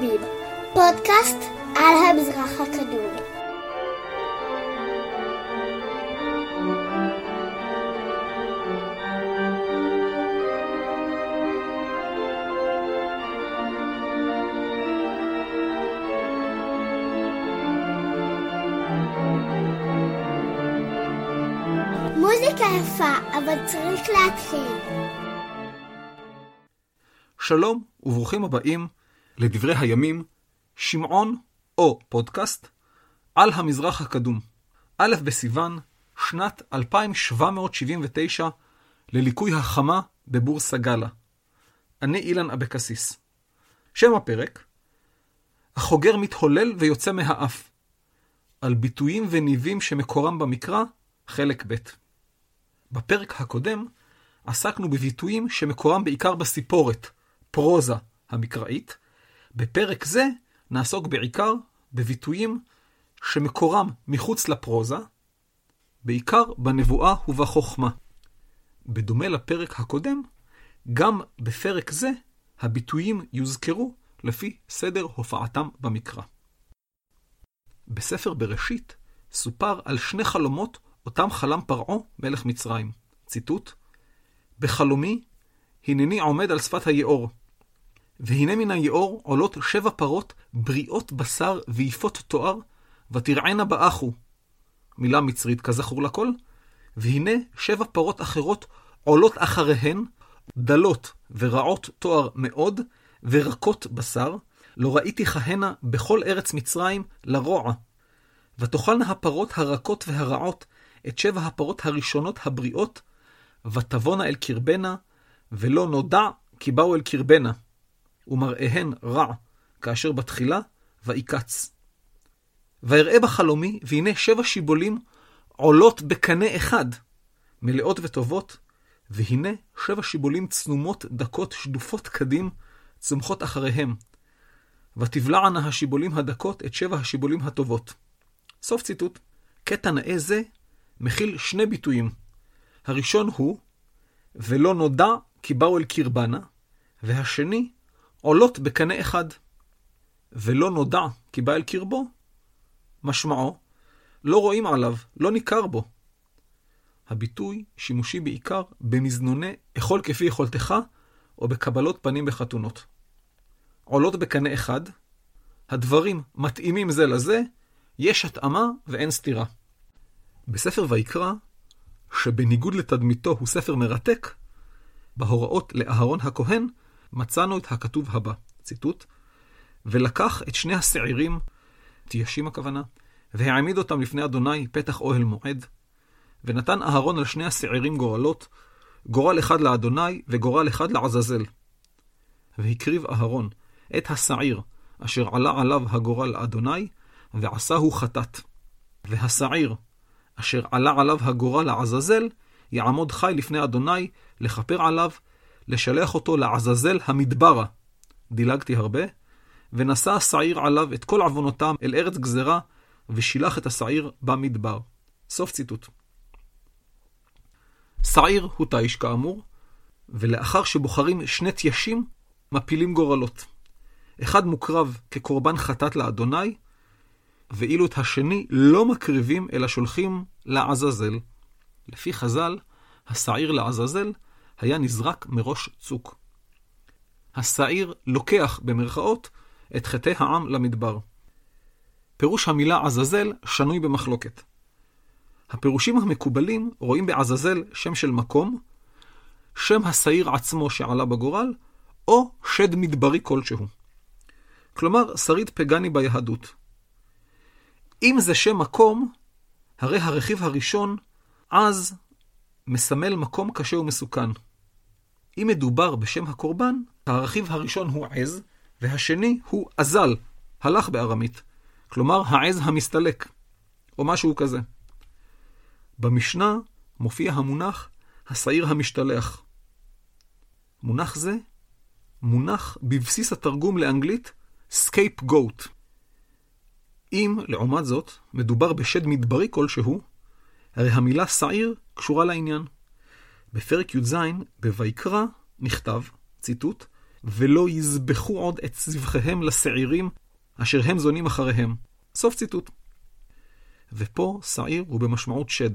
הימים, פודקאסט על המזרח הקדום. מוזיקה יפה, אבל צריך להתחיל. שלום וברוכים הבאים לדברי הימים, שמעון או פודקאסט על המזרח הקדום. א' בסיוון, שנת 2779 לליקוי החמה בבורסה גאלה. אני אילן אבקסיס. שם הפרק החוגר מתהולל ויוצא מהאף. על ביטויים וניבים שמקורם במקרא, חלק ב'. בפרק הקודם עסקנו בביטויים שמקורם בעיקר בסיפורת, פרוזה המקראית. בפרק זה נעסוק בעיקר בביטויים שמקורם מחוץ לפרוזה, בעיקר בנבואה ובחוכמה. בדומה לפרק הקודם, גם בפרק זה הביטויים יוזכרו לפי סדר הופעתם במקרא. בספר בראשית סופר על שני חלומות אותם חלם פרעה, מלך מצרים. ציטוט: בחלומי, הנני עומד על שפת היאור, והנה מן היאור עולות שבע פרות בריאות בשר ויפות תואר, ותרענה באחו. מילה מצרית כזכור לכל. והנה שבע פרות אחרות עולות אחריהן, דלות ורעות תואר מאוד, ורקות בשר, לא ראיתי כהנה בכל ארץ מצרים לרוע. ותאכלנה הפרות הרכות והרעות את שבע הפרות הראשונות הבריאות, ותבואנה אל קרבנה, ולא נודע כי באו אל קרבנה. ומראיהן רע, כאשר בתחילה, ויקץ. ואראה בחלומי, והנה שבע שיבולים עולות בקנה אחד, מלאות וטובות, והנה שבע שיבולים צנומות, דקות, שדופות קדים, צומחות אחריהם. ותבלענה השיבולים הדקות את שבע השיבולים הטובות. סוף ציטוט. קטע נאה זה מכיל שני ביטויים. הראשון הוא, ולא נודע כי באו אל קרבנה, והשני, עולות בקנה אחד. ולא נודע כי בא אל קרבו, משמעו, לא רואים עליו, לא ניכר בו. הביטוי שימושי בעיקר במזנוני אכול כפי יכולתך, או בקבלות פנים בחתונות. עולות בקנה אחד, הדברים מתאימים זה לזה, יש התאמה ואין סתירה. בספר ויקרא, שבניגוד לתדמיתו הוא ספר מרתק, בהוראות לאהרון הכהן מצאנו את הכתוב הבא, ציטוט, ולקח את שני השעירים, תיישים הכוונה, והעמיד אותם לפני אדוני פתח אוהל מועד, ונתן אהרון על שני השעירים גורלות, גורל אחד לאדוני וגורל אחד לעזאזל. והקריב אהרון את השעיר אשר עלה עליו הגורל לאדוני, ועשהו חטאת. והשעיר אשר עלה עליו הגורל לעזאזל, יעמוד חי לפני אדוני, לכפר עליו, לשלח אותו לעזאזל המדברה. דילגתי הרבה. ונשא השעיר עליו את כל עוונותם אל ארץ גזרה, ושילח את השעיר במדבר. סוף ציטוט. שעיר הוא תיש כאמור, ולאחר שבוחרים שני תיישים, מפילים גורלות. אחד מוקרב כקורבן חטאת לאדוני, ואילו את השני לא מקריבים, אלא שולחים לעזאזל. לפי חז"ל, השעיר לעזאזל היה נזרק מראש צוק. השעיר לוקח, במרכאות, את חטאי העם למדבר. פירוש המילה עזאזל שנוי במחלוקת. הפירושים המקובלים רואים בעזאזל שם של מקום, שם השעיר עצמו שעלה בגורל, או שד מדברי כלשהו. כלומר, שריד פגני ביהדות. אם זה שם מקום, הרי הרכיב הראשון, עז, מסמל מקום קשה ומסוכן. אם מדובר בשם הקורבן, הרכיב הראשון הוא עז, והשני הוא אזל, הלך בארמית. כלומר, העז המסתלק, או משהו כזה. במשנה מופיע המונח השעיר המשתלח. מונח זה מונח בבסיס התרגום לאנגלית scapegoat. אם, לעומת זאת, מדובר בשד מדברי כלשהו, הרי המילה שעיר קשורה לעניין. בפרק י"ז, בויקרא, נכתב, ציטוט, ולא יזבחו עוד את זבחיהם לשעירים, אשר הם זונים אחריהם. סוף ציטוט. ופה שעיר הוא במשמעות שד.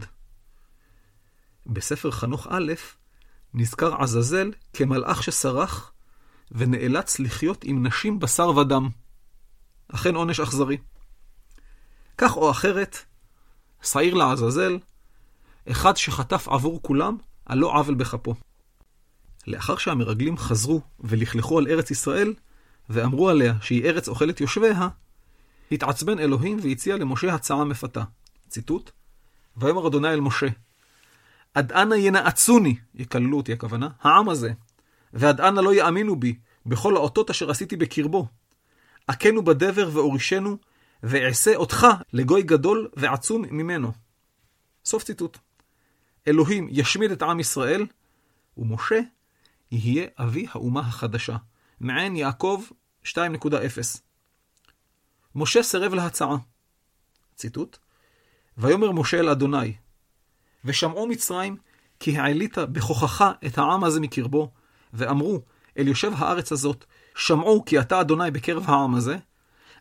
בספר חנוך א' נזכר עזאזל כמלאך שסרח ונאלץ לחיות עם נשים בשר ודם. אכן עונש אכזרי. כך או אחרת, שעיר לעזאזל, אחד שחטף עבור כולם, על לא עוול בכפו. לאחר שהמרגלים חזרו ולכלכו על ארץ ישראל, ואמרו עליה שהיא ארץ אוכלת יושביה, התעצבן אלוהים והציע למשה הצעה מפתה. ציטוט: ויאמר אדוני אל משה, עד אנה ינאצוני, יקללו אותי הכוונה, העם הזה, ועד אנה לא יאמינו בי, בכל האותות אשר עשיתי בקרבו. הכנו בדבר ואורישנו, ואעשה אותך לגוי גדול ועצום ממנו. סוף ציטוט. אלוהים ישמיד את עם ישראל, ומשה יהיה אבי האומה החדשה. מעין יעקב 2.0. משה סירב להצעה. ציטוט: ויאמר משה אל אדוני, ושמעו מצרים כי העלית בכוחך את העם הזה מקרבו, ואמרו אל יושב הארץ הזאת, שמעו כי אתה אדוני בקרב העם הזה,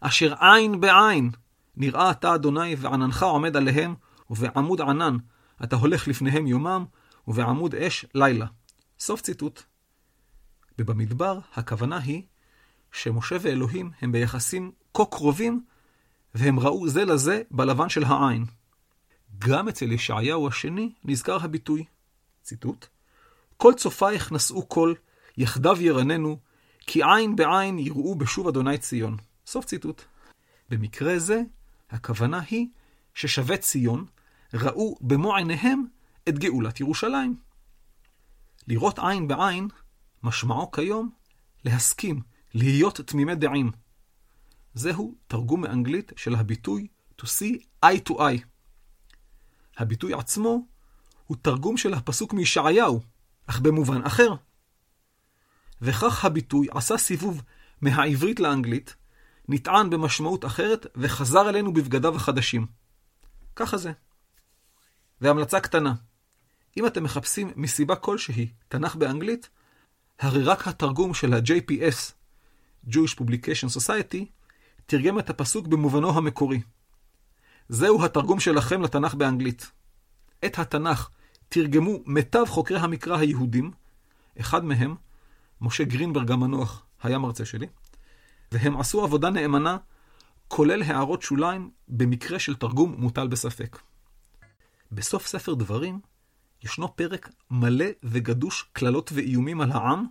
אשר עין בעין נראה אתה אדוני ועננך עומד עליהם, ובעמוד ענן אתה הולך לפניהם יומם, ובעמוד אש לילה. סוף ציטוט. ובמדבר הכוונה היא שמשה ואלוהים הם ביחסים כה קרובים, והם ראו זה לזה בלבן של העין. גם אצל ישעיהו השני נזכר הביטוי, ציטוט, כל צופייך נשאו קול, יחדיו ירננו, כי עין בעין יראו בשוב אדוני ציון. סוף ציטוט. במקרה זה, הכוונה היא ששבי ציון ראו במו עיניהם את גאולת ירושלים. לראות עין בעין, משמעו כיום להסכים, להיות תמימי דעים. זהו תרגום מאנגלית של הביטוי to see eye to eye. הביטוי עצמו הוא תרגום של הפסוק מישעיהו, אך במובן אחר. וכך הביטוי עשה סיבוב מהעברית לאנגלית, נטען במשמעות אחרת וחזר אלינו בבגדיו החדשים. ככה זה. והמלצה קטנה, אם אתם מחפשים מסיבה כלשהי תנ"ך באנגלית, הרי רק התרגום של ה-JPS, Jewish Publication Society, תרגם את הפסוק במובנו המקורי. זהו התרגום שלכם לתנ"ך באנגלית. את התנ"ך תרגמו מיטב חוקרי המקרא היהודים, אחד מהם, משה גרינברג המנוח, היה מרצה שלי, והם עשו עבודה נאמנה, כולל הערות שוליים, במקרה של תרגום מוטל בספק. בסוף ספר דברים, ישנו פרק מלא וגדוש קללות ואיומים על העם,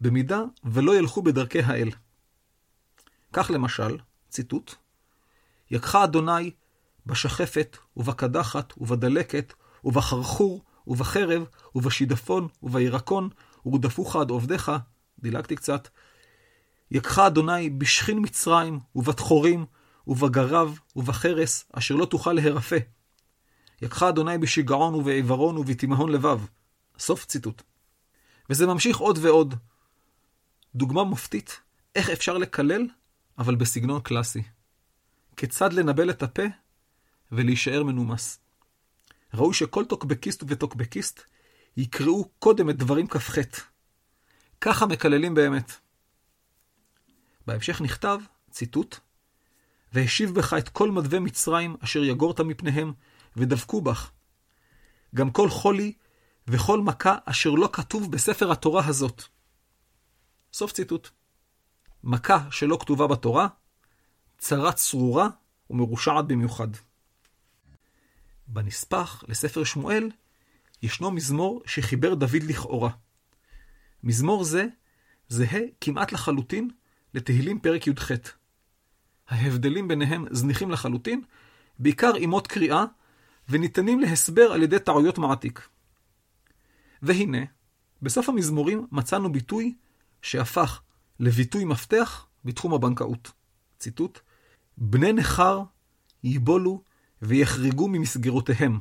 במידה ולא ילכו בדרכי האל. כך למשל, ציטוט, יקחה אדוני בשחפת ובקדחת ובדלקת ובחרחור ובחרב ובשידפון ובירקון ורדפוך עד עובדיך, דילגתי קצת, יקחה אדוני בשכין מצרים ובתחורים ובגרב ובחרס אשר לא תוכל להרפא. יקחה אדוני בשיגעון ובעיוורון ובתימהון לבב. סוף ציטוט. וזה ממשיך עוד ועוד. דוגמה מופתית, איך אפשר לקלל, אבל בסגנון קלאסי. כיצד לנבל את הפה ולהישאר מנומס. ראוי שכל טוקבקיסט וטוקבקיסט יקראו קודם את דברים כ"ח. ככה מקללים באמת. בהמשך נכתב, ציטוט, והשיב בך את כל מדווה מצרים אשר יגורת מפניהם, ודבקו בך. גם כל חולי וכל מכה אשר לא כתוב בספר התורה הזאת. סוף ציטוט. מכה שלא כתובה בתורה, צרה צרורה ומרושעת במיוחד. בנספח לספר שמואל ישנו מזמור שחיבר דוד לכאורה. מזמור זה זהה כמעט לחלוטין לתהילים פרק י"ח. ההבדלים ביניהם זניחים לחלוטין, בעיקר אימות קריאה וניתנים להסבר על ידי טעויות מעתיק. והנה, בסוף המזמורים מצאנו ביטוי שהפך לביטוי מפתח בתחום הבנקאות. ציטוט: בני נכר ייבולו ויחרגו ממסגרותיהם.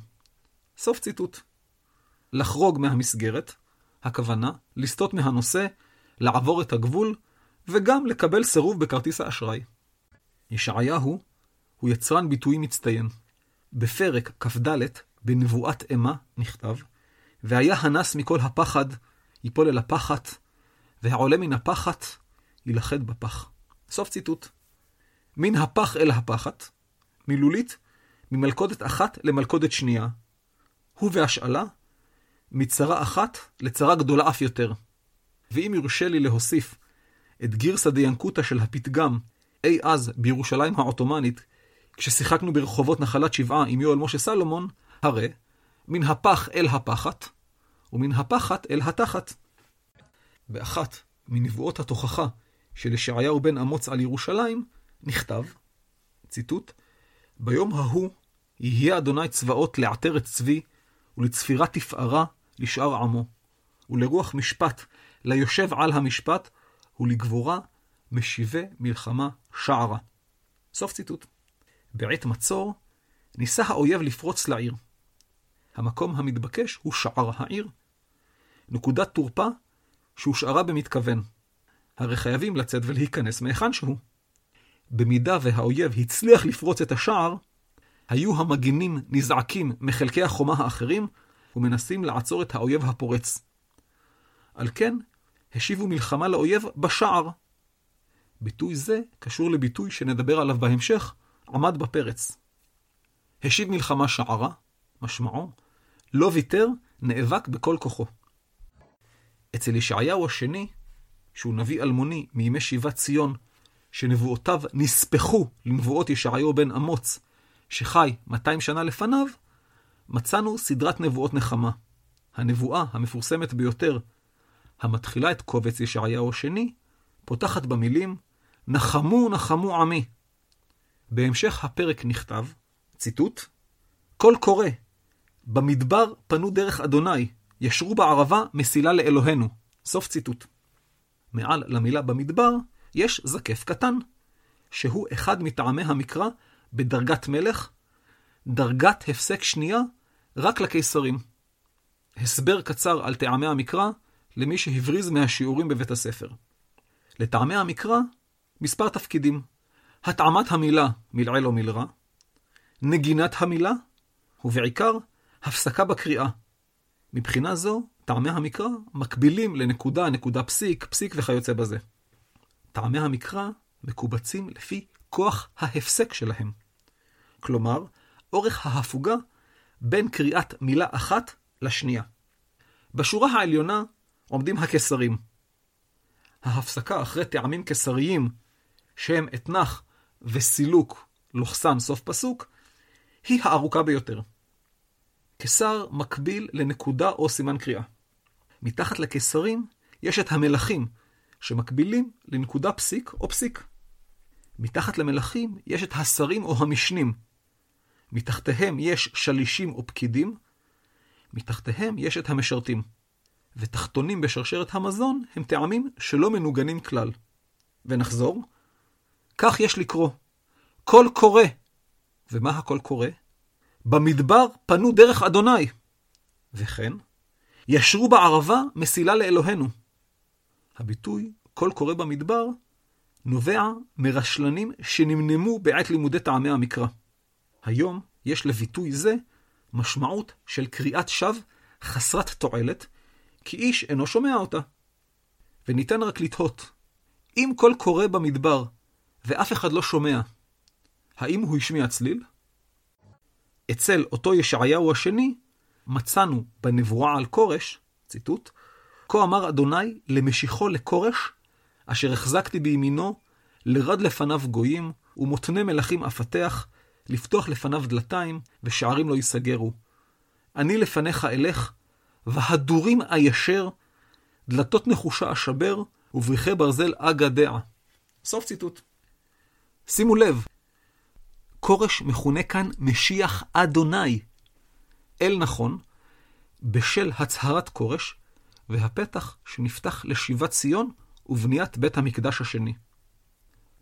סוף ציטוט. לחרוג מהמסגרת, הכוונה לסטות מהנושא, לעבור את הגבול, וגם לקבל סירוב בכרטיס האשראי. ישעיהו הוא יצרן ביטויים מצטיין. בפרק כ"ד בנבואת אימה נכתב, והיה הנס מכל הפחד, יפול אל הפחת, והעולה מן הפחת, יילכד בפח. סוף ציטוט. מן הפח אל הפחת, מילולית, ממלכודת אחת למלכודת שנייה. הוא והשאלה, מצרה אחת לצרה גדולה אף יותר. ואם יורשה לי להוסיף את גירסא דיאנקותא של הפתגם אי אז בירושלים העות'מאנית, כששיחקנו ברחובות נחלת שבעה עם יואל משה סלומון, הרי מן הפח אל הפחת, ומן הפחת אל התחת. באחת מנבואות התוכחה של ישעיהו בן אמוץ על ירושלים, נכתב, ציטוט, ביום ההוא יהיה אדוני צבאות לעטרת צבי, ולצפירת תפארה לשאר עמו, ולרוח משפט ליושב על המשפט, ולגבורה משיבי מלחמה שערה. סוף ציטוט. בעת מצור, ניסה האויב לפרוץ לעיר. המקום המתבקש הוא שער העיר. נקודת תורפה שהושארה במתכוון. הרי חייבים לצאת ולהיכנס מהיכן שהוא. במידה והאויב הצליח לפרוץ את השער, היו המגינים נזעקים מחלקי החומה האחרים ומנסים לעצור את האויב הפורץ. על כן, השיבו מלחמה לאויב בשער. ביטוי זה קשור לביטוי שנדבר עליו בהמשך, עמד בפרץ. השיב מלחמה שערה, משמעו, לא ויתר, נאבק בכל כוחו. אצל ישעיהו השני, שהוא נביא אלמוני מימי שיבת ציון, שנבואותיו נספחו לנבואות ישעיהו בן אמוץ, שחי 200 שנה לפניו, מצאנו סדרת נבואות נחמה. הנבואה המפורסמת ביותר, המתחילה את קובץ ישעיהו השני, פותחת במילים נחמו נחמו עמי. בהמשך הפרק נכתב, ציטוט, קול קורא, במדבר פנו דרך אדוני, ישרו בערבה מסילה לאלוהינו. סוף ציטוט. מעל למילה במדבר יש זקף קטן, שהוא אחד מטעמי המקרא בדרגת מלך, דרגת הפסק שנייה רק לקיסרים. הסבר קצר על טעמי המקרא למי שהבריז מהשיעורים בבית הספר. לטעמי המקרא, מספר תפקידים. התאמת המילה מלעיל או מלרע, נגינת המילה, ובעיקר, הפסקה בקריאה. מבחינה זו, טעמי המקרא מקבילים לנקודה, נקודה פסיק, פסיק וכיוצא בזה. טעמי המקרא מקובצים לפי כוח ההפסק שלהם. כלומר, אורך ההפוגה בין קריאת מילה אחת לשנייה. בשורה העליונה עומדים הקיסרים. ההפסקה אחרי טעמים קיסריים, שהם אתנח וסילוק, לוחסן סוף פסוק, היא הארוכה ביותר. קיסר מקביל לנקודה או סימן קריאה. מתחת לקיסרים יש את המלכים, שמקבילים לנקודה פסיק או פסיק. מתחת למלכים יש את השרים או המשנים. מתחתיהם יש שלישים או פקידים, מתחתיהם יש את המשרתים. ותחתונים בשרשרת המזון הם טעמים שלא מנוגנים כלל. ונחזור. כך יש לקרוא. קול קורא. ומה הקול קורא? במדבר פנו דרך אדוני. וכן, ישרו בערבה מסילה לאלוהינו. הביטוי קול קורא במדבר נובע מרשלנים שנמנמו בעת לימודי טעמי המקרא. היום יש לביטוי זה משמעות של קריאת שווא חסרת תועלת, כי איש אינו שומע אותה. וניתן רק לתהות, אם קול קורא במדבר ואף אחד לא שומע, האם הוא השמיע צליל? אצל אותו ישעיהו השני, מצאנו בנבואה על כורש, ציטוט, כה אמר אדוני למשיחו לכורש, אשר החזקתי בימינו, לרד לפניו גויים, ומותנה מלכים אפתח, לפתוח לפניו דלתיים, ושערים לא ייסגרו. אני לפניך אלך, והדורים איישר, דלתות נחושה אשבר, ובריחי ברזל אגדע. סוף ציטוט. שימו לב, כורש מכונה כאן משיח אדוני. אל נכון, בשל הצהרת כורש, והפתח שנפתח לשיבת ציון ובניית בית המקדש השני.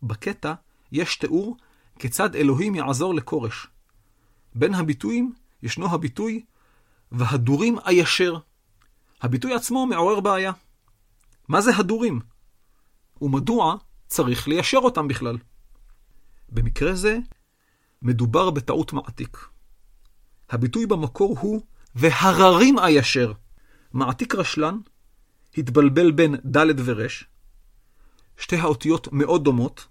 בקטע יש תיאור כיצד אלוהים יעזור לכורש. בין הביטויים ישנו הביטוי והדורים איישר. הביטוי עצמו מעורר בעיה. מה זה הדורים? ומדוע צריך ליישר אותם בכלל? במקרה זה, מדובר בטעות מעתיק. הביטוי במקור הוא והררים איישר. מעתיק רשלן התבלבל בין ד' ור', שתי האותיות מאוד דומות,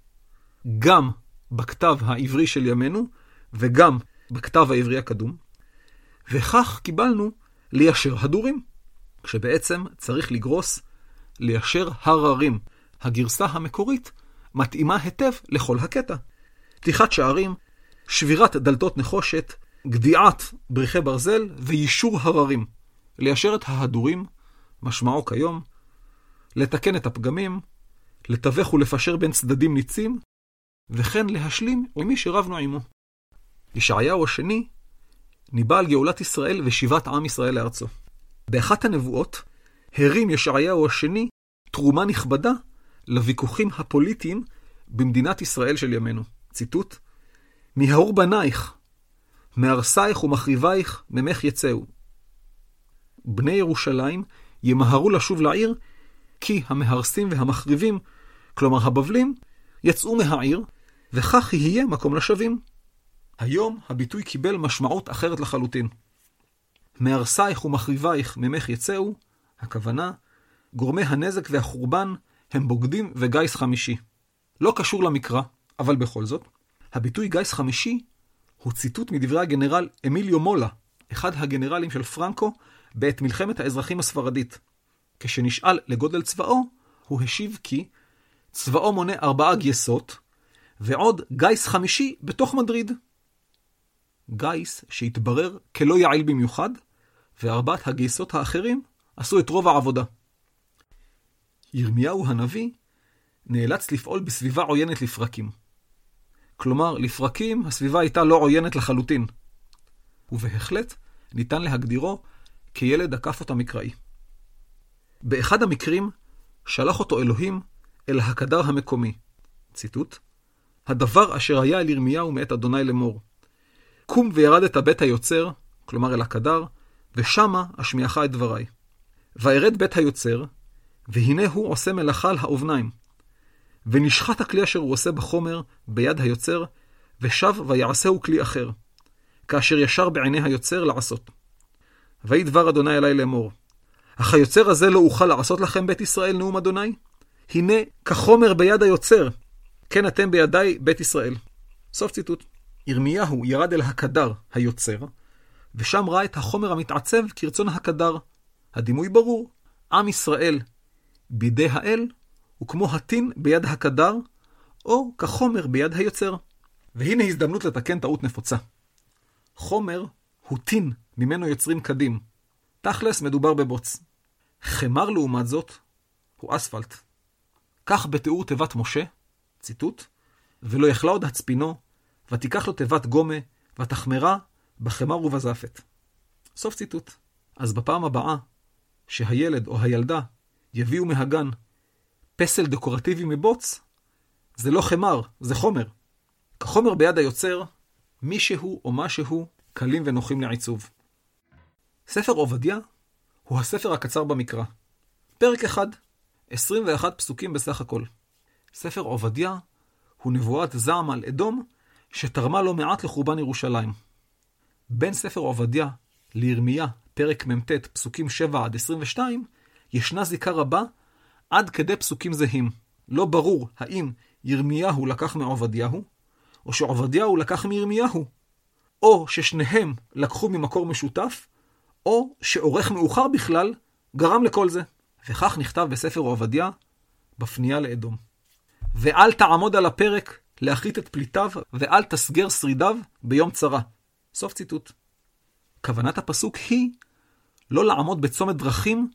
גם בכתב העברי של ימינו וגם בכתב העברי הקדום, וכך קיבלנו ליישר הדורים, כשבעצם צריך לגרוס ליישר הררים. הגרסה המקורית מתאימה היטב לכל הקטע. פתיחת שערים, שבירת דלתות נחושת, גדיעת בריחי ברזל ויישור הררים. ליישר את ההדורים, משמעו כיום, לתקן את הפגמים, לתווך ולפשר בין צדדים ניצים, וכן להשלים עם מי שרבנו עמו. ישעיהו השני ניבא על גאולת ישראל ושיבת עם ישראל לארצו. באחת הנבואות הרים ישעיהו השני תרומה נכבדה לוויכוחים הפוליטיים במדינת ישראל של ימינו. ציטוט: מהאור בנייך, מהרסייך ומחריבייך, ממך יצאו. בני ירושלים ימהרו לשוב לעיר, כי המהרסים והמחריבים, כלומר הבבלים, יצאו מהעיר, וכך יהיה מקום לשבים. היום הביטוי קיבל משמעות אחרת לחלוטין. מהרסייך ומחריבייך ממך יצאו, הכוונה, גורמי הנזק והחורבן הם בוגדים וגיס חמישי. לא קשור למקרא, אבל בכל זאת, הביטוי גיס חמישי הוא ציטוט מדברי הגנרל אמיליו מולה, אחד הגנרלים של פרנקו, בעת מלחמת האזרחים הספרדית. כשנשאל לגודל צבאו, הוא השיב כי צבאו מונה ארבעה גייסות, ועוד גיס חמישי בתוך מדריד. גיס שהתברר כלא יעיל במיוחד, וארבעת הגייסות האחרים עשו את רוב העבודה. ירמיהו הנביא נאלץ לפעול בסביבה עוינת לפרקים. כלומר, לפרקים הסביבה הייתה לא עוינת לחלוטין. ובהחלט ניתן להגדירו כילד הכאפות המקראי. באחד המקרים שלח אותו אלוהים אל הקדר המקומי. ציטוט: הדבר אשר היה אל ירמיהו מאת אדוני לאמור. קום וירדת בית היוצר, כלומר אל הקדר, ושמה אשמיעך את דבריי. וארד בית היוצר, והנה הוא עושה מלאכה על האובניים. ונשחט הכלי אשר הוא עושה בחומר ביד היוצר, ושב ויעשהו כלי אחר, כאשר ישר בעיני היוצר לעשות. ויהי דבר אדוני אלי לאמור, אך היוצר הזה לא אוכל לעשות לכם בית ישראל נאום אדוני? הנה כחומר ביד היוצר, כן אתם בידי בית ישראל. סוף ציטוט. ירמיהו ירד אל הקדר, היוצר, ושם ראה את החומר המתעצב כרצון הקדר. הדימוי ברור, עם ישראל בידי האל הוא כמו הטין ביד הקדר, או כחומר ביד היוצר. והנה הזדמנות לתקן טעות נפוצה. חומר הוא טין, ממנו יוצרים קדים. תכלס מדובר בבוץ. חמר לעומת זאת הוא אספלט. כך בתיאור תיבת משה, ציטוט, ולא יכלה עוד הצפינו, ותיקח לו תיבת גומה, ותחמרה בחמר ובזפת. סוף ציטוט. אז בפעם הבאה שהילד או הילדה יביאו מהגן פסל דקורטיבי מבוץ, זה לא חמר, זה חומר. כחומר ביד היוצר, מישהו או משהו קלים ונוחים לעיצוב. ספר עובדיה הוא הספר הקצר במקרא. פרק אחד, 21 פסוקים בסך הכל. ספר עובדיה הוא נבואת זעם על אדום שתרמה לא מעט לחורבן ירושלים. בין ספר עובדיה לירמיה, פרק מ"ט, פסוקים 7 עד 22, ישנה זיקה רבה עד כדי פסוקים זהים. לא ברור האם ירמיהו לקח מעובדיהו, או שעובדיהו לקח מירמיהו, או ששניהם לקחו ממקור משותף, או שעורך מאוחר בכלל גרם לכל זה. וכך נכתב בספר עובדיה, בפנייה לאדום. ואל תעמוד על הפרק להחליט את פליטיו, ואל תסגר שרידיו ביום צרה. סוף ציטוט. כוונת הפסוק היא לא לעמוד בצומת דרכים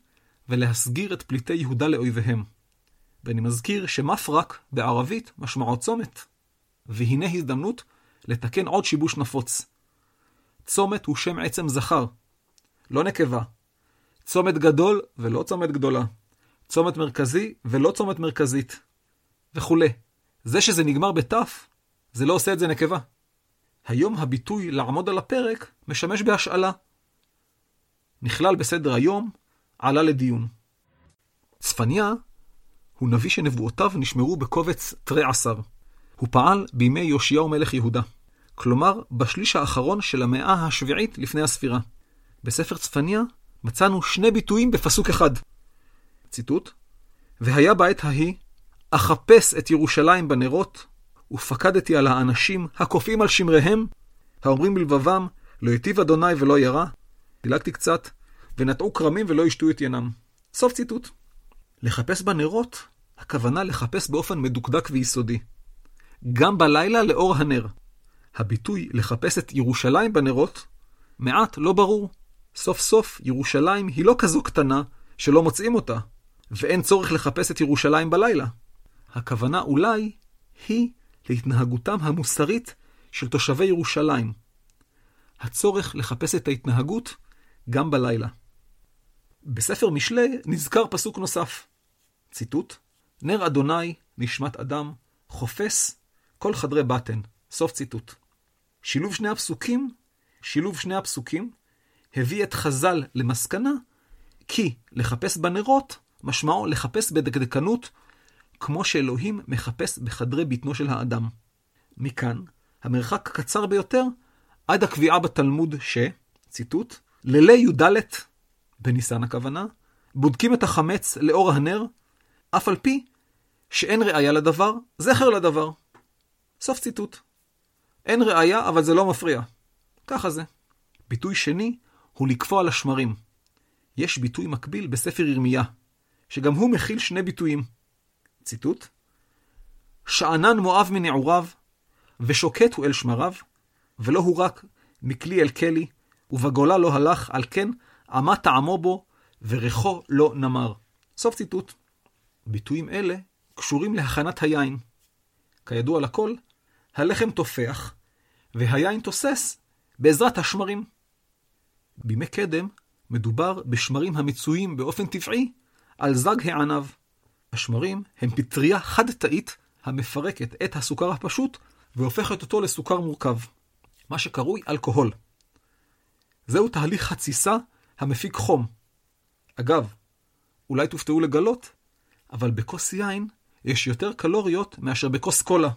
ולהסגיר את פליטי יהודה לאויביהם. ואני מזכיר שמפרק בערבית משמעו צומת. והנה הזדמנות לתקן עוד שיבוש נפוץ. צומת הוא שם עצם זכר, לא נקבה. צומת גדול ולא צומת גדולה. צומת מרכזי ולא צומת מרכזית. וכולי. זה שזה נגמר בתף, זה לא עושה את זה נקבה. היום הביטוי לעמוד על הפרק משמש בהשאלה. נכלל בסדר היום, עלה לדיון. צפניה הוא נביא שנבואותיו נשמרו בקובץ תרי עשר. הוא פעל בימי יאשיהו מלך יהודה, כלומר בשליש האחרון של המאה השביעית לפני הספירה. בספר צפניה מצאנו שני ביטויים בפסוק אחד. ציטוט, והיה בעת ההיא, אחפש את ירושלים בנרות, ופקדתי על האנשים הקופאים על שמריהם, האומרים בלבבם, לא היטיב אדוני ולא ירא. דילגתי קצת, ונטעו כרמים ולא ישתו את ינם. סוף ציטוט. לחפש בנרות, הכוונה לחפש באופן מדוקדק ויסודי. גם בלילה לאור הנר. הביטוי לחפש את ירושלים בנרות, מעט לא ברור. סוף סוף ירושלים היא לא כזו קטנה שלא מוצאים אותה, ואין צורך לחפש את ירושלים בלילה. הכוונה אולי היא להתנהגותם המוסרית של תושבי ירושלים. הצורך לחפש את ההתנהגות גם בלילה. בספר משלי נזכר פסוק נוסף. ציטוט: נר אדוני נשמת אדם, חופש כל חדרי בטן. סוף ציטוט. שילוב שני הפסוקים, שילוב שני הפסוקים, הביא את חז"ל למסקנה כי לחפש בנרות משמעו לחפש בדקדקנות כמו שאלוהים מחפש בחדרי בטנו של האדם. מכאן, המרחק קצר ביותר עד הקביעה בתלמוד ש, ציטוט, לילי י"ד, בניסן הכוונה, בודקים את החמץ לאור הנר, אף על פי שאין ראייה לדבר, זכר לדבר. סוף ציטוט. אין ראייה, אבל זה לא מפריע. ככה זה. ביטוי שני הוא לקפוא על השמרים. יש ביטוי מקביל בספר ירמיה, שגם הוא מכיל שני ביטויים. ציטוט: שאנן מואב מנעוריו, ושוקט הוא אל שמריו, ולא הוא רק מכלי אל כלי, ובגולה לא הלך, על כן עמה טעמו בו, וריחו לא נמר. סוף ציטוט. ביטויים אלה קשורים להכנת היין. כידוע לכל, הלחם תופח, והיין תוסס בעזרת השמרים. בימי קדם מדובר בשמרים המצויים באופן טבעי על זג הענב. השמרים הם פטריה חד-תאית המפרקת את הסוכר הפשוט והופכת אותו לסוכר מורכב, מה שקרוי אלכוהול. זהו תהליך התסיסה המפיק חום. אגב, אולי תופתעו לגלות, אבל בכוס יין יש יותר קלוריות מאשר בכוס קולה.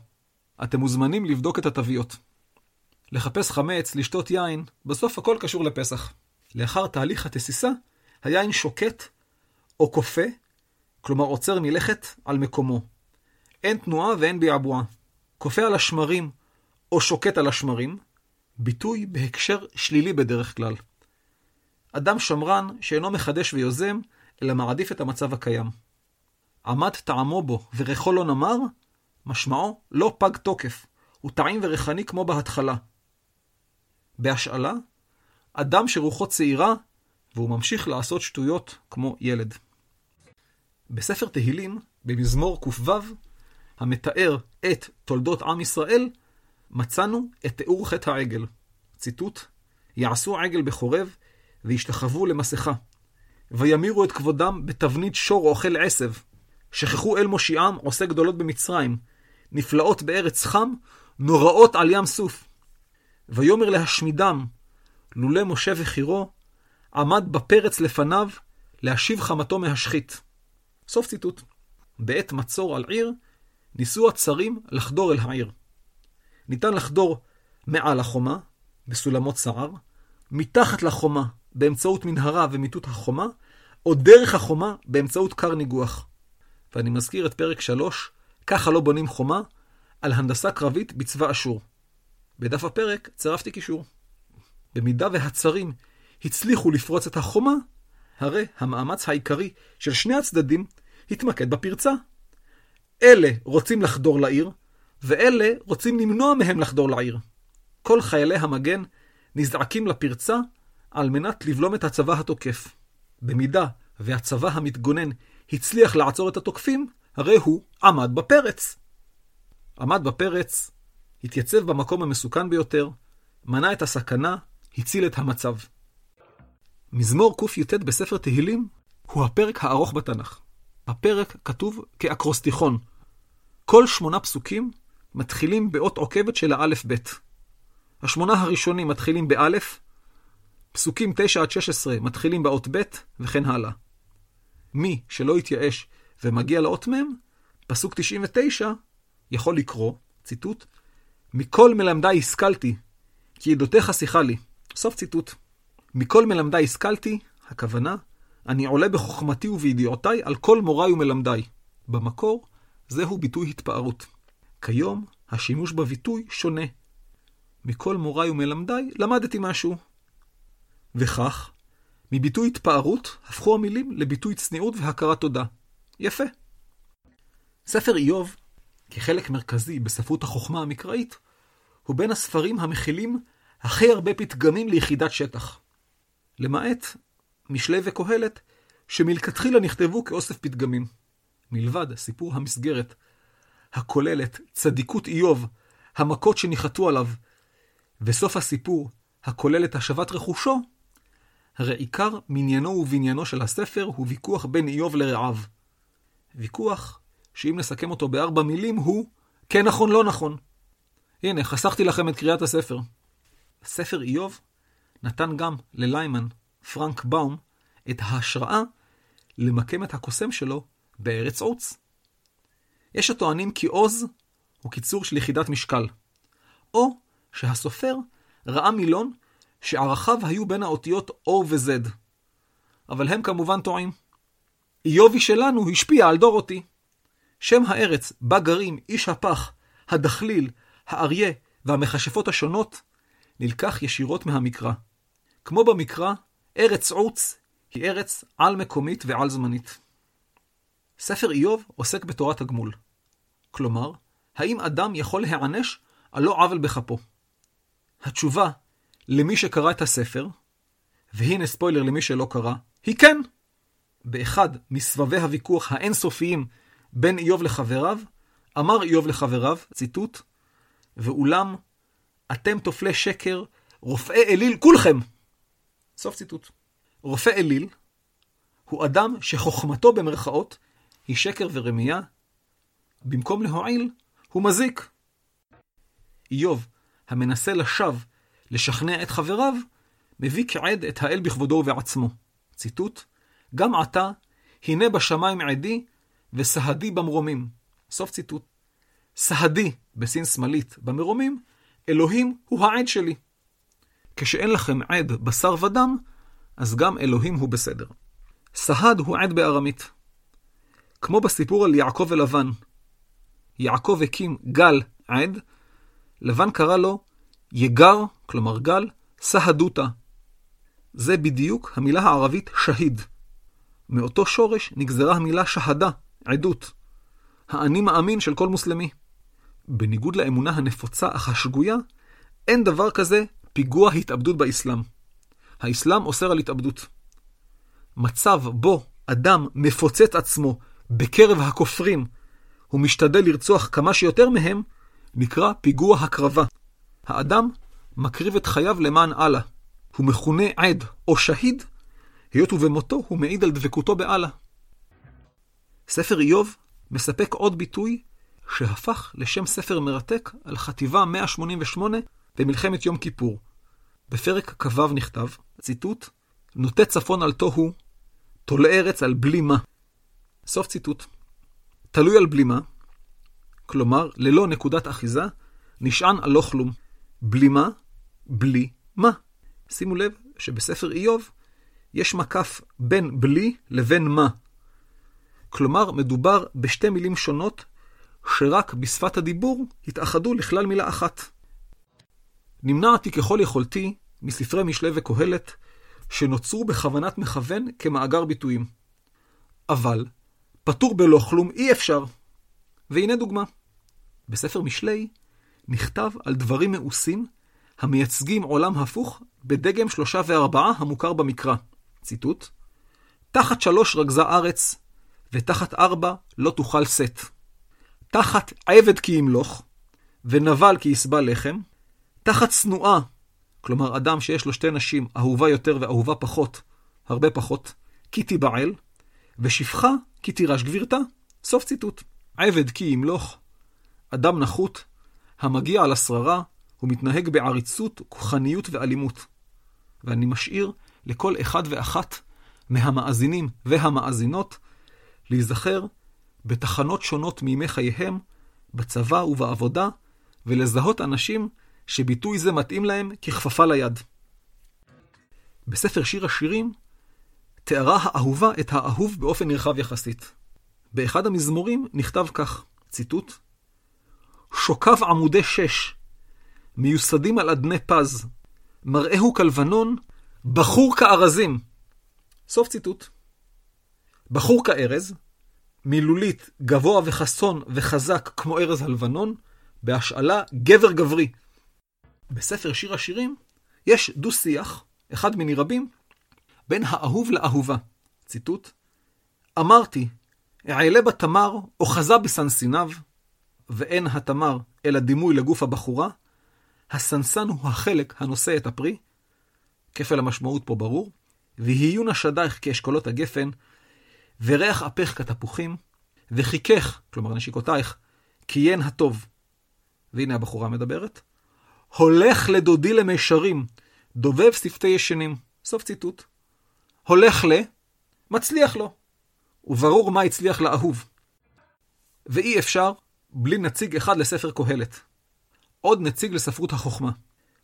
אתם מוזמנים לבדוק את התוויות. לחפש חמץ, לשתות יין, בסוף הכל קשור לפסח. לאחר תהליך התסיסה, היין שוקט או כופה, כלומר עוצר מלכת על מקומו. אין תנועה ואין ביעבועה. כופה על השמרים או שוקט על השמרים, ביטוי בהקשר שלילי בדרך כלל. אדם שמרן שאינו מחדש ויוזם, אלא מעדיף את המצב הקיים. עמד טעמו בו וריחו לא נמר, משמעו לא פג תוקף, הוא טעים וריחני כמו בהתחלה. בהשאלה, אדם שרוחו צעירה, והוא ממשיך לעשות שטויות כמו ילד. בספר תהילים, במזמור ק"ו, המתאר את תולדות עם ישראל, מצאנו את תיאור חטא העגל. ציטוט: יעשו עגל בחורב, וישתחוו למסכה. וימירו את כבודם בתבנית שור אוכל עשב. שכחו אל מושיעם עושה גדולות במצרים. נפלאות בארץ חם, נוראות על ים סוף. ויאמר להשמידם, לולא משה וחירו, עמד בפרץ לפניו, להשיב חמתו מהשחית. סוף ציטוט. בעת מצור על עיר, ניסו הצרים לחדור אל העיר. ניתן לחדור מעל החומה, בסולמות סער, מתחת לחומה, באמצעות מנהרה ומיטוט החומה, או דרך החומה, באמצעות כר ניגוח. ואני מזכיר את פרק 3, ככה לא בונים חומה, על הנדסה קרבית בצבא אשור. בדף הפרק צירפתי קישור. במידה והצרים הצליחו לפרוץ את החומה, הרי המאמץ העיקרי של שני הצדדים התמקד בפרצה. אלה רוצים לחדור לעיר, ואלה רוצים למנוע מהם לחדור לעיר. כל חיילי המגן נזעקים לפרצה על מנת לבלום את הצבא התוקף. במידה והצבא המתגונן הצליח לעצור את התוקפים, הרי הוא עמד בפרץ. עמד בפרץ, התייצב במקום המסוכן ביותר, מנע את הסכנה, הציל את המצב. מזמור קי"ט בספר תהילים הוא הפרק הארוך בתנ"ך. הפרק כתוב כאקרוסטיכון. כל שמונה פסוקים מתחילים באות עוקבת של האלף-בית. השמונה הראשונים מתחילים באלף, פסוקים 9 עד 16 מתחילים באות ב', וכן הלאה. מי שלא יתייאש ומגיע לאות מ', פסוק 99 יכול לקרוא, ציטוט, מכל מלמדי השכלתי, כי עדותיך שיחה לי. סוף ציטוט. מכל מלמדי השכלתי, הכוונה, אני עולה בחוכמתי ובידיעותיי על כל מוריי ומלמדיי. במקור, זהו ביטוי התפארות. כיום, השימוש בביטוי שונה. מכל מוריי ומלמדיי למדתי משהו. וכך, מביטוי התפארות הפכו המילים לביטוי צניעות והכרת תודה. יפה. ספר איוב, כחלק מרכזי בספרות החוכמה המקראית, הוא בין הספרים המכילים הכי הרבה פתגמים ליחידת שטח. למעט משלי וקהלת, שמלכתחילה נכתבו כאוסף פתגמים. מלבד סיפור המסגרת, הכוללת צדיקות איוב, המכות שניחתו עליו, וסוף הסיפור, הכולל את השבת רכושו, הרי עיקר מניינו ובניינו של הספר הוא ויכוח בין איוב לרעיו. ויכוח שאם נסכם אותו בארבע מילים הוא כן נכון, לא נכון. הנה, חסכתי לכם את קריאת הספר. ספר איוב נתן גם לליימן, פרנק באום, את ההשראה למקם את הקוסם שלו בארץ עוץ. יש הטוענים כי עוז הוא קיצור של יחידת משקל, או שהסופר ראה מילון שערכיו היו בין האותיות O ו-Z. אבל הם כמובן טועים. איובי שלנו השפיע על דורותי. שם הארץ בה גרים איש הפח, הדחליל, האריה והמכשפות השונות, נלקח ישירות מהמקרא. כמו במקרא, ארץ עוץ היא ארץ על-מקומית ועל-זמנית. ספר איוב עוסק בתורת הגמול. כלומר, האם אדם יכול להיענש על לא עוול בכפו? התשובה למי שקרא את הספר, והנה ספוילר למי שלא קרא, היא כן. באחד מסבבי הוויכוח האינסופיים בין איוב לחבריו, אמר איוב לחבריו, ציטוט, ואולם, אתם תופלי שקר, רופאי אליל כולכם. סוף ציטוט. רופא אליל הוא אדם שחוכמתו במרכאות היא שקר ורמייה, במקום להועיל, הוא מזיק. איוב, המנסה לשווא לשכנע את חבריו, מביא כעד את האל בכבודו ובעצמו. ציטוט: גם עתה, הנה בשמיים עדי, וסהדי במרומים. סוף ציטוט. סהדי, בסין שמאלית, במרומים, אלוהים הוא העד שלי. כשאין לכם עד בשר ודם, אז גם אלוהים הוא בסדר. סהד הוא עד בארמית. כמו בסיפור על יעקב ולבן. יעקב הקים גל עד, לבן קרא לו יגר, כלומר גל, סהדותה. זה בדיוק המילה הערבית שהיד. מאותו שורש נגזרה המילה שהדה, עדות. האני מאמין של כל מוסלמי. בניגוד לאמונה הנפוצה אך השגויה, אין דבר כזה פיגוע התאבדות באסלאם. האסלאם אוסר על התאבדות. מצב בו אדם מפוצץ עצמו בקרב הכופרים ומשתדל לרצוח כמה שיותר מהם, נקרא פיגוע הקרבה. האדם מקריב את חייו למען אללה. הוא מכונה עד או שהיד, היות ובמותו הוא מעיד על דבקותו באללה. ספר איוב מספק עוד ביטוי שהפך לשם ספר מרתק על חטיבה 188 במלחמת יום כיפור. בפרק כ"ו נכתב, ציטוט, נוטה צפון על תוהו, תולה ארץ על בלימה. סוף ציטוט. תלוי על בלימה, כלומר ללא נקודת אחיזה, נשען על לא כלום. בלימה, בלי מה. שימו לב שבספר איוב יש מקף בין בלי לבין מה. כלומר, מדובר בשתי מילים שונות שרק בשפת הדיבור התאחדו לכלל מילה אחת. נמנעתי ככל יכולתי מספרי משלי וקהלת שנוצרו בכוונת מכוון כמאגר ביטויים. אבל פטור בלא כלום אי אפשר. והנה דוגמה. בספר משלי נכתב על דברים מאוסים המייצגים עולם הפוך בדגם שלושה וארבעה המוכר במקרא. ציטוט: תחת שלוש רגזה ארץ, ותחת ארבע לא תוכל שאת. תחת עבד כי ימלוך, ונבל כי יסבע לחם, תחת שנואה, כלומר אדם שיש לו שתי נשים, אהובה יותר ואהובה פחות, הרבה פחות, כי תיבעל, ושפחה כי תירש גבירתה. סוף ציטוט. עבד כי ימלוך, אדם נחות, המגיע על השררה, הוא מתנהג בעריצות, כוחניות ואלימות. ואני משאיר לכל אחד ואחת מהמאזינים והמאזינות להיזכר בתחנות שונות מימי חייהם, בצבא ובעבודה, ולזהות אנשים שביטוי זה מתאים להם ככפפה ליד. בספר שיר השירים תיארה האהובה את האהוב באופן נרחב יחסית. באחד המזמורים נכתב כך, ציטוט: שוקיו עמודי שש, מיוסדים על אדני פז, מראהו כלבנון, בחור כארזים. סוף ציטוט. בחור כארז, מילולית גבוה וחסון וחזק כמו ארז הלבנון, בהשאלה גבר גברי. בספר שיר השירים יש דו-שיח, אחד מני רבים, בין האהוב לאהובה. ציטוט: אמרתי, אעלה בתמר, אוחזה בסנסיניו, ואין התמר אלא דימוי לגוף הבחורה, הסנסן הוא החלק הנושא את הפרי, כפל המשמעות פה ברור, ויהיו נשדייך כאשכולות הגפן, וריח אפך כתפוחים, וחיכך, כלומר נשיקותייך, קיין הטוב. והנה הבחורה מדברת. הולך לדודי למישרים, דובב שפתי ישנים. סוף ציטוט. הולך ל... מצליח לו. וברור מה הצליח לאהוב. ואי אפשר בלי נציג אחד לספר קהלת. עוד נציג לספרות החוכמה.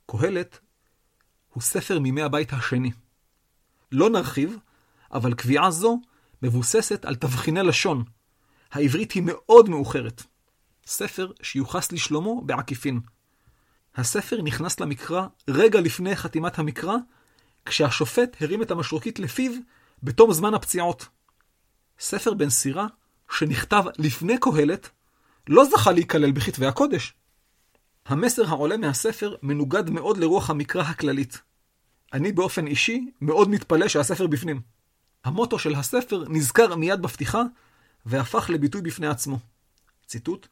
קהלת הוא ספר מימי הבית השני. לא נרחיב, אבל קביעה זו מבוססת על תבחיני לשון. העברית היא מאוד מאוחרת. ספר שיוחס לשלמה בעקיפין. הספר נכנס למקרא רגע לפני חתימת המקרא, כשהשופט הרים את המשרוקית לפיו בתום זמן הפציעות. ספר בן סירה, שנכתב לפני קהלת, לא זכה להיכלל בכתבי הקודש. המסר העולה מהספר מנוגד מאוד לרוח המקרא הכללית. אני באופן אישי מאוד מתפלא שהספר בפנים. המוטו של הספר נזכר מיד בפתיחה, והפך לביטוי בפני עצמו. ציטוט: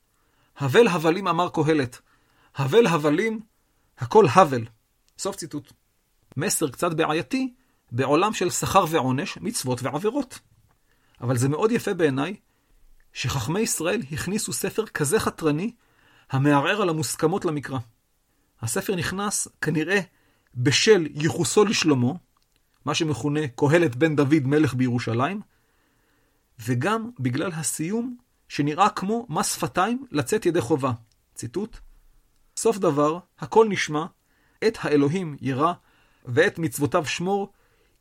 הבל הבלים אמר קהלת, הבל הבלים, הכל הבל. סוף ציטוט. מסר קצת בעייתי בעולם של שכר ועונש, מצוות ועבירות. אבל זה מאוד יפה בעיניי שחכמי ישראל הכניסו ספר כזה חתרני, המערער על המוסכמות למקרא. הספר נכנס כנראה בשל ייחוסו לשלמה, מה שמכונה קהלת בן דוד מלך בירושלים, וגם בגלל הסיום שנראה כמו מס שפתיים לצאת ידי חובה. ציטוט: סוף דבר, הכל נשמע, את האלוהים ירא, ואת מצוותיו שמור,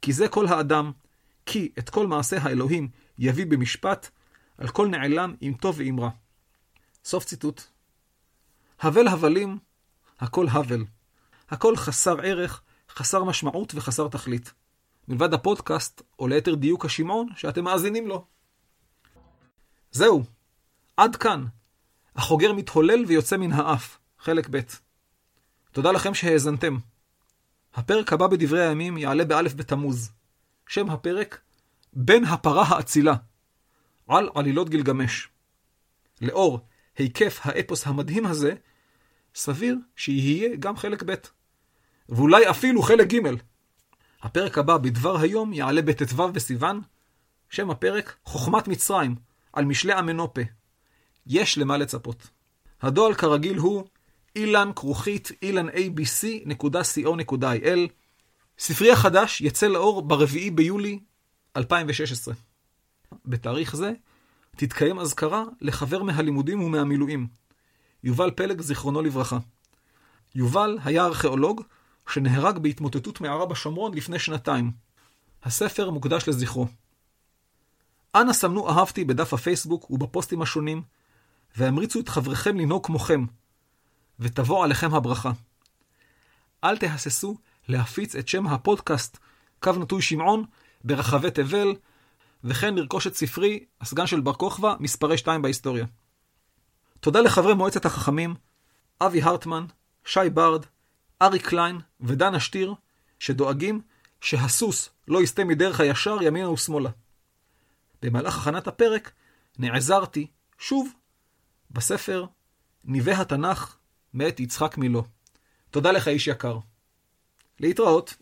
כי זה כל האדם, כי את כל מעשה האלוהים יביא במשפט, על כל נעלם עם טוב ועם רע. סוף ציטוט. הבל הבלים, הכל הבל. הכל חסר ערך, חסר משמעות וחסר תכלית. מלבד הפודקאסט, או ליתר דיוק השמעון, שאתם מאזינים לו. זהו, עד כאן. החוגר מתהולל ויוצא מן האף, חלק ב'. תודה לכם שהאזנתם. הפרק הבא בדברי הימים יעלה באלף בתמוז. שם הפרק, בן הפרה האצילה, על עלילות גילגמש. לאור היקף האפוס המדהים הזה, סביר שיהיה גם חלק ב', ואולי אפילו חלק ג'. הפרק הבא בדבר היום יעלה בט"ו בסיוון, שם הפרק חוכמת מצרים, על משלי המנופה. יש למה לצפות. הדואל כרגיל הוא אילן כרוכית ilanabc.co.il ספרי החדש יצא לאור ברביעי ביולי 2016. בתאריך זה תתקיים אזכרה לחבר מהלימודים ומהמילואים, יובל פלג, זיכרונו לברכה. יובל היה ארכיאולוג שנהרג בהתמוטטות מערה בשומרון לפני שנתיים. הספר מוקדש לזכרו. אנא סמנו אהבתי בדף הפייסבוק ובפוסטים השונים, והמריצו את חבריכם לנהוג כמוכם, ותבוא עליכם הברכה. אל תהססו להפיץ את שם הפודקאסט, קו נטוי שמעון, ברחבי תבל, וכן לרכוש את ספרי, הסגן של בר כוכבא, מספרי 2 בהיסטוריה. תודה לחברי מועצת החכמים, אבי הרטמן, שי ברד, ארי קליין ודנה שטיר, שדואגים שהסוס לא יסטה מדרך הישר ימינה ושמאלה. במהלך הכנת הפרק נעזרתי, שוב, בספר ניבי התנ"ך מאת יצחק מילו. תודה לך איש יקר. להתראות.